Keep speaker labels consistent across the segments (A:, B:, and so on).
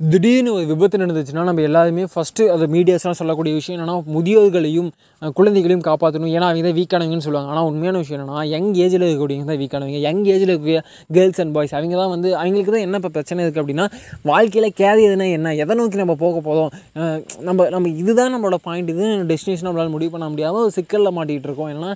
A: திடீர்னு ஒரு விபத்து நடந்துச்சுன்னா நம்ம எல்லாருமே ஃபஸ்ட்டு அது மீடியாஸ்லாம் சொல்லக்கூடிய விஷயம் என்னென்னா முதியோர்களையும் குழந்தைகளையும் காப்பாற்றணும் ஏன்னா அவங்க தான் வீக்கானவங்கன்னு சொல்லுவாங்க. ஆனால் உண்மையான விஷயம் என்னன்னா யங் ஏஜில் இருக்கக்கூடியவங்க தான் வீக்கானவங்க யங் ஏஜில் இருக்க கேர்ள்ஸ் அண்ட் பாய்ஸ் அவங்க தான் வந்து அவங்களுக்கு தான் என்ன இப்போ பிரச்சனை இருக்குது அப்படின்னா வாழ்க்கையில் கேரி எதுனா என்ன? எதை நோக்கி நம்ம போக போதும் நம்ம நம்ம இதுதான் நம்மளோட பாயிண்ட் இது டெஸ்டினேஷன் நம்மளால் முடிவு பண்ண முடியாமல் ஒரு சிக்கலில் மாட்டிகிட்டு இருக்கோம். ஏன்னா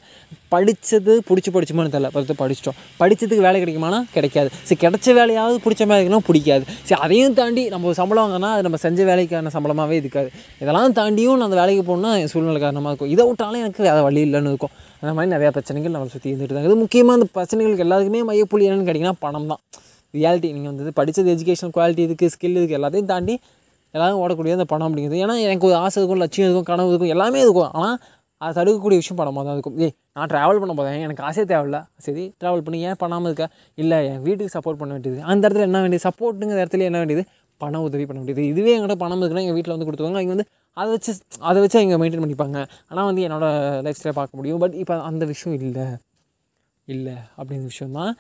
A: படித்தது பிடிச்சி படிச்சுமான்னு தெரியல. பார்த்து படிச்சிட்டோம். படித்ததுக்கு வேலை கிடைக்குமானா? கிடைக்காது. சரி கிடைச்ச வேலையாவது பிடிச்ச மாதிரி இருக்கணும் பிடிக்காது. சரி அதையும் தாண்டி நம்ம ஒரு சம்பளம் வாங்கினா அது நம்ம செஞ்ச வேலைக்கான சம்பளமாகவே இருக்காது. இதெல்லாம் தாண்டியும் நான் அந்த வேலைக்கு போகணுன்னா என் சூழ்நிலை காரணமாக இருக்கும். இதை விட்டாலும் எனக்கு வேறு வழி இல்லைன்னு இருக்கும். அந்த மாதிரி நிறையா பிரச்சனைகள் நம்மளை சுற்றி இருந்துட்டு தான் இது முக்கியமாக அந்த பிரச்சனைகளுக்கு எல்லாத்துக்குமே மையப்புள்ளி என்னென்னு கேட்டிங்கன்னா பணம் தான். ரியாலிட்டி நீங்கள் வந்து படித்தது எஜுகேஷன் குவாலிட்டி இருக்குது ஸ்கில் இருக்குது எல்லாத்தையும் தாண்டி எல்லாரும் ஓடக்கூடிய அந்த பணம் அப்படிங்கிறது. ஏன்னா எனக்கு ஒரு ஆசை இருக்கும் லட்சியம் இருக்கும் கனவு இருக்கும் எல்லாமே இருக்கும். ஆனால் அதை தடுக்கக்கூடிய விஷயம் பணமாக தான் இருக்கும். ஏய் நான் ட்ராவல் பண்ண போதேன் எனக்கு ஆசையே தேவையில்ல. சரி ட்ராவல் பண்ணி. ஏன் பண்ணாமல் இருக்கா? இல்லை என் வீட்டுக்கு சப்போர்ட் பண்ண வேண்டியது. அந்த இடத்துல என்ன வேண்டியது? சப்போர்ட்டுங்கிற இடத்துல என்ன வேண்டியது? பண உதவி பண்ண முடியுது. இதுவே என்கிட்ட பணம் இருக்குன்னா எங்கள் வீட்டில் வந்து கொடுத்துருவாங்க. அவங்க வந்து அதை வச்சு அதை வச்சு அவங்க மெயின்டைன் பண்ணிப்பாங்க. ஆனால் வந்து என்னோட லைஃப் ஸ்டைலை பார்க்க முடியும். பட் இப்போ அந்த விஷயம் இல்லை. இல்லை அப்படிங்கிற விஷயம் தான்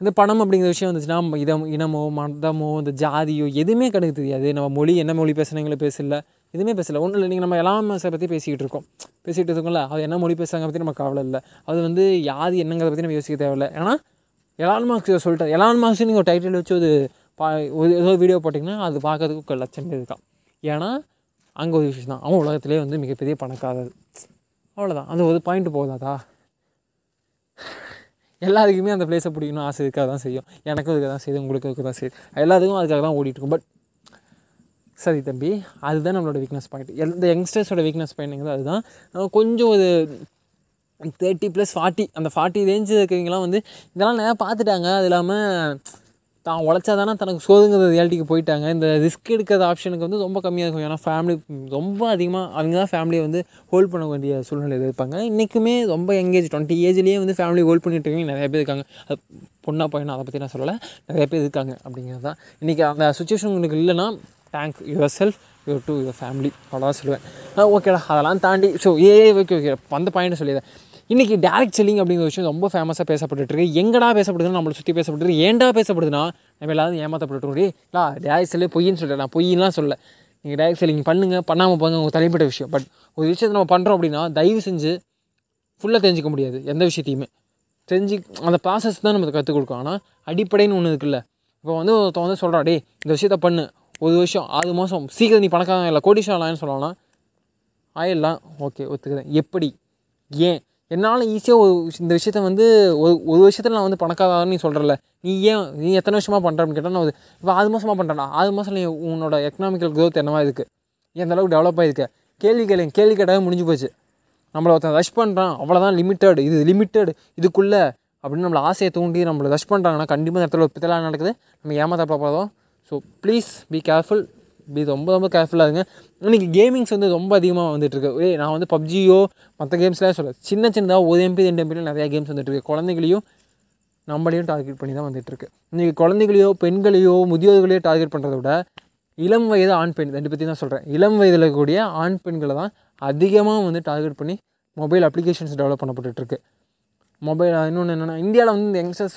A: இந்த பணம் அப்படிங்கிற விஷயம் வந்துச்சுன்னா இதம் இனமோ மதமோ இந்த ஜாதியோ எதுவுமே கணக்கு தெரியாது. நம்ம மொழி என்ன மொழி பேசுனவங்கள பேசல. எதுவுமே பேசல. ஒன்றும் இல்லை. நீங்கள் நம்ம எல்லாம் பற்றி பேசிக்கிட்டு இருக்கோம். பேசிகிட்டு இருக்கோம்ல. அது என்ன மொழி பேசுறாங்க பற்றி நம்ம கவலை இல்லை. அது வந்து யாது என்னங்கிறத பற்றி நம்ம யோசிக்க தேவையில்லை. ஏன்னா எலான் மார்க்ஸ் சொல்லிட்டார். எலான் மார்க்ஸ் நீங்கள் ஒரு டைட்டில் வச்சு ஒரு பா ஒரு ஏதோ வீடியோ போட்டிங்கன்னா அது பார்க்கறதுக்கு ஒரு லட்சம் பேர் இருக்கான். ஏன்னா அங்கே ஒரு விஷயம் தான். அவன் உலகத்திலே வந்து மிகப்பெரிய பணக்காரர். அவ்வளோதான் அந்த ஒரு பாயிண்ட் போதாதா? எல்லாருக்குமே அந்த பிளேஸை பிடிக்கணும் ஆசை இருக்காக தான் செய்யும். எனக்கும் இருக்க தான் செய்யுது உங்களுக்கு இருக்க தான் செய்யுது. எல்லாத்துக்கும் அதுக்காக தான் ஓடிட்டு இருக்கும். பட் சரி தம்பி அதுதான் நம்மளோட வீக்னஸ் பாயிண்ட் எந்த யங்ஸ்டர்ஸோட வீக்னஸ் பாயிண்ட்டுங்கிறது அதுதான். கொஞ்சம் ஒரு தேர்ட்டி ப்ளஸ் ஃபார்ட்டி அந்த ஃபார்ட்டி ரேஞ்சு இருக்கிறவங்களாம் வந்து இதெல்லாம் நிறையா பார்த்துட்டாங்க. அது இல்லாமல் தான் உழைச்சா தானே தனக்கு சோதுங்கிற ரியாலிட்டிக்கு போயிட்டாங்க. இந்த ரிஸ்க் எடுக்கிற ஆப்ஷனுக்கு வந்து ரொம்ப கம்மியாக இருக்கும். ஏன்னா ஃபேமிலி ரொம்ப அதிகமாக அவங்க தான் ஃபேமிலியை வந்து ஹோல்ட் பண்ண வேண்டிய சூழ்நிலையில் இருப்பாங்க. இன்றைக்குமே ரொம்ப எங்கேஜ் டுவெண்ட்டி ஏஜ்லேயே வந்து ஃபேமிலி ஹோல்ட் பண்ணிட்டு இருக்கவங்க நிறைய பேர் இருக்காங்க. அது பொண்ணா பையனா அதை பற்றி நான் சொல்லலை. நிறைய பேர் இருக்காங்க அப்படிங்கிறது தான். இன்றைக்கி அந்த சுச்சுவேஷன் உங்களுக்கு இல்லைன்னா thank yourself your to your family அவ்வளோதான் சொல்லுவேன் ஓகேடா அதெல்லாம் தாண்டி ஸோ ஏ ஓகே ஓகே அந்த பாயிண்ட் சொல்லிடுறேன். இன்றைக்கி டேரக்ட் செல்லிங் அப்படிங்கிற விஷயம் ரொம்ப ஃபேமஸாக பேசப்பட்டுட்டு இருக்கு. எங்கடா பேசப்படுதுன்னு நம்மளை சுற்றி பேசப்பட்டு ஏன்டா பேசப்படுதுன்னா நம்ம எல்லாரும் ஏமாற்றப்பட்டு டேலா டேரக்ட் செல்லே பொய்ன்னு சொல்லிட்டேன். நான் பொய்யெலாம் சொல்ல நீங்கள் டேரக்ட் செல்லிங் பண்ணுங்கள் பண்ணாமல் போங்க உங்கள் தனிப்பட்ட விஷயம். பட் ஒரு விஷயத்தை நம்ம பண்ணுறோம் அப்படின்னா தயவு செஞ்சு ஃபுல்லாக தெரிஞ்சிக்க முடியாது எந்த விஷயத்தையுமே. தெரிஞ்சு அந்த ப்ராசஸ் தான் நமக்கு கற்றுக் கொடுக்கும். ஆனால் அடிப்படைன்னு ஒன்று இருக்குல்ல. இப்போ வந்து ஒருத்தன் வந்து சொல்கிறா டே இந்த விஷயத்த பண்ணு. ஒரு வருஷம் ஆறு மாதம் சீக்கிரம் நீ பணக்காரன் இல்லை கோடீஸ்வரன் ஆகலாம்னு சொல்லலாம் ஆயிடலாம் ஓகே ஒத்துக்கிறேன். எப்படி? ஏன்? என்னால் ஈஸியாக ஒரு இந்த விஷயத்த வந்து ஒரு ஒரு வருஷத்தில் நான் வந்து பணக்காரன்னு நீ சொல்கிறல நீ ஏன் நீ எத்தனை வருஷமாக பண்ணுறன்னு கேட்டால் நான் ஒரு இப்போ ஆறு மாதமாக பண்ணுறேன்டா ஆறு மாதம் நீ உன்னோட எக்கனாமிக்கல் க்ரோத் என்னவாக இருக்குது எந்த அளவுக்கு டெவலப் ஆகிருக்க கேள்வி கேளுங்க கேள்வி கேட்டாவே முடிஞ்சு போச்சு. நம்மளை ஒருத்தன் ரஷ் பண்ணுறான் அவ்வளோதான் லிமிட்டட் இது லிமிட்டட் இதுக்குள்ளே அப்படின்னு நம்மளை ஆசையை தூண்டி நம்மளை ரஷ் பண்ணுறாங்கன்னா கண்டிப்பாக இந்த இடத்துல ஒரு பித்தலாக நடக்குது. நம்ம ஏமாத்த so please be careful please ரொம்ப ரொம்ப கேர்ஃபுல்லாக இருங்க. இன்றைக்கி கேமிங்ஸ் வந்து ரொம்ப அதிகமாக வந்துட்டுருக்கு. ஏ நான் வந்து பப்ஜியோ மற்ற கேம்ஸ்லாம் சொல்கிறேன் சின்ன சின்னதாக ஒரு எம்பி ரெண்டு எம்பியில் நிறையா கேம்ஸ் வந்துட்டுருக்கு. குழந்தைகளையும் நம்மளையும் டார்கெட் பண்ணி தான் வந்துட்டுருக்கு. இன்றைக்கி குழந்தைகளையோ பெண்களையோ முதியோர்களையோ டார்கெட் பண்ணுறத விட இளம் வயது ஆண் பெண் ரெண்டு பற்றி தான் சொல்கிறேன் இளம் வயதில் கூடிய ஆண் பெண்களை தான் அதிகமாக வந்து டார்கெட் பண்ணி மொபைல் அப்ளிகேஷன்ஸ் டெவலப் பண்ணப்பட்டுருக்கு மொபைல் இன்னொன்று என்னென்னா இந்தியாவில் வந்து இந்த யங்ஸ்டர்ஸ்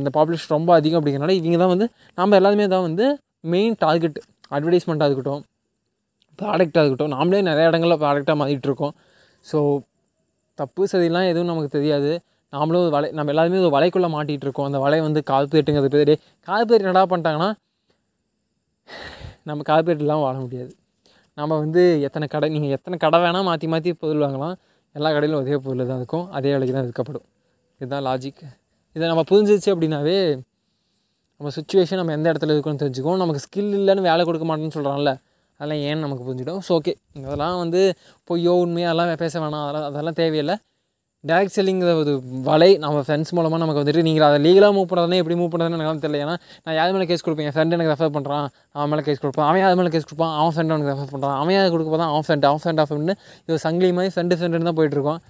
A: இந்த பாப்புலேஷன் ரொம்ப அதிகம் அப்படிங்கிறனால இவங்க தான் வந்து நம்ம எல்லாருமே தான் வந்து மெயின் டார்கெட் அட்வர்டைஸ்மெண்ட்டாக இருக்கட்டும் ப்ராடக்டாக இருக்கட்டும் நாமளே நிறைய இடங்களில் ப்ராடக்டாக மாறிட்டுருக்கோம் ஸோ தப்பு சதிலாம் எதுவும் நமக்கு தெரியாது. நாமளும் ஒரு வலை நம்ம எல்லாருமே ஒரு வலைக்குள்ளே மாட்டிகிட்டு இருக்கோம். அந்த வலை வந்து கார்பரேட்டுங்கிறது பேர். கார்பரேட் என்னடா பண்ணிட்டாங்கன்னா நம்ம கார்பரேட்லாம் வாழ முடியாது. நம்ம வந்து எத்தனை கடை நீங்கள் எத்தனை கடை வேணால் மாற்றி மாற்றி பொருள் வாங்கலாம். எல்லா கடையிலும் ஒரே பொருள் தான் இருக்கும். அதே விலைக்கு தான் விற்கப்படும். இதுதான் லாஜிக் இதை நம்ம புரிஞ்சிச்சு அப்படின்னாவே நம்ம சுச்சுவேஷன் நம்ம எந்த இடத்துல இருக்கோம்னு தெரிஞ்சுக்கோம் நமக்கு ஸ்கில் இல்லைன்னு வேலை கொடுக்க மாட்டேன்னு சொல்கிறான்ல அதெல்லாம் ஏன்னு நமக்கு புரிஞ்சிடும் ஸோ ஓகே அதெல்லாம் வந்து பொய்யோ உண்மையாக எல்லாம் பேச வேணாம். அதெல்லாம் அதெல்லாம் தேவையில்லை. டேரக்ட் செல்லிங்கிற ஒரு வலை நம்ம ஃப்ரெண்ட்ஸ் மூலமாக நமக்கு வந்துட்டு நீங்கள் அதை லீகலாக மூவ் பண்ணுறதுனே எப்படி மூவ் பண்ணுறதுன்னு எனக்கு தெரியல. ஏன்னா நான் யார் மேலே கேஸ் கொடுப்பேன்? என் ஃப்ரெண்ட் எனக்கு ரெஃபர் பண்ணுறான் அவன் மேலே கேஸ் கொடுப்பான். அவன் யார் மேலே கேஸ் கொடுப்பான்? அவன் ஃப்ரெண்ட் அவனுக்கு ரெஃபர் பண்ணுறான் அவன் யார் கொடுக்க போதான் அவன் ஃப்ரெண்ட் அவன் ஃப்ரெண்ட் ஆஃப் ஃப்ரெண்டு இது ஒரு சங்கிலி மாதிரி ஃப்ரெண்டு ஃப்ரெண்டுன்னு தான் போயிட்டுருக்கோம்.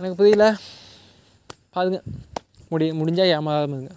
A: எனக்கு புரியல. பாருங்க. முடி முடிஞ்சால் ஏமாறாமல் இருங்க.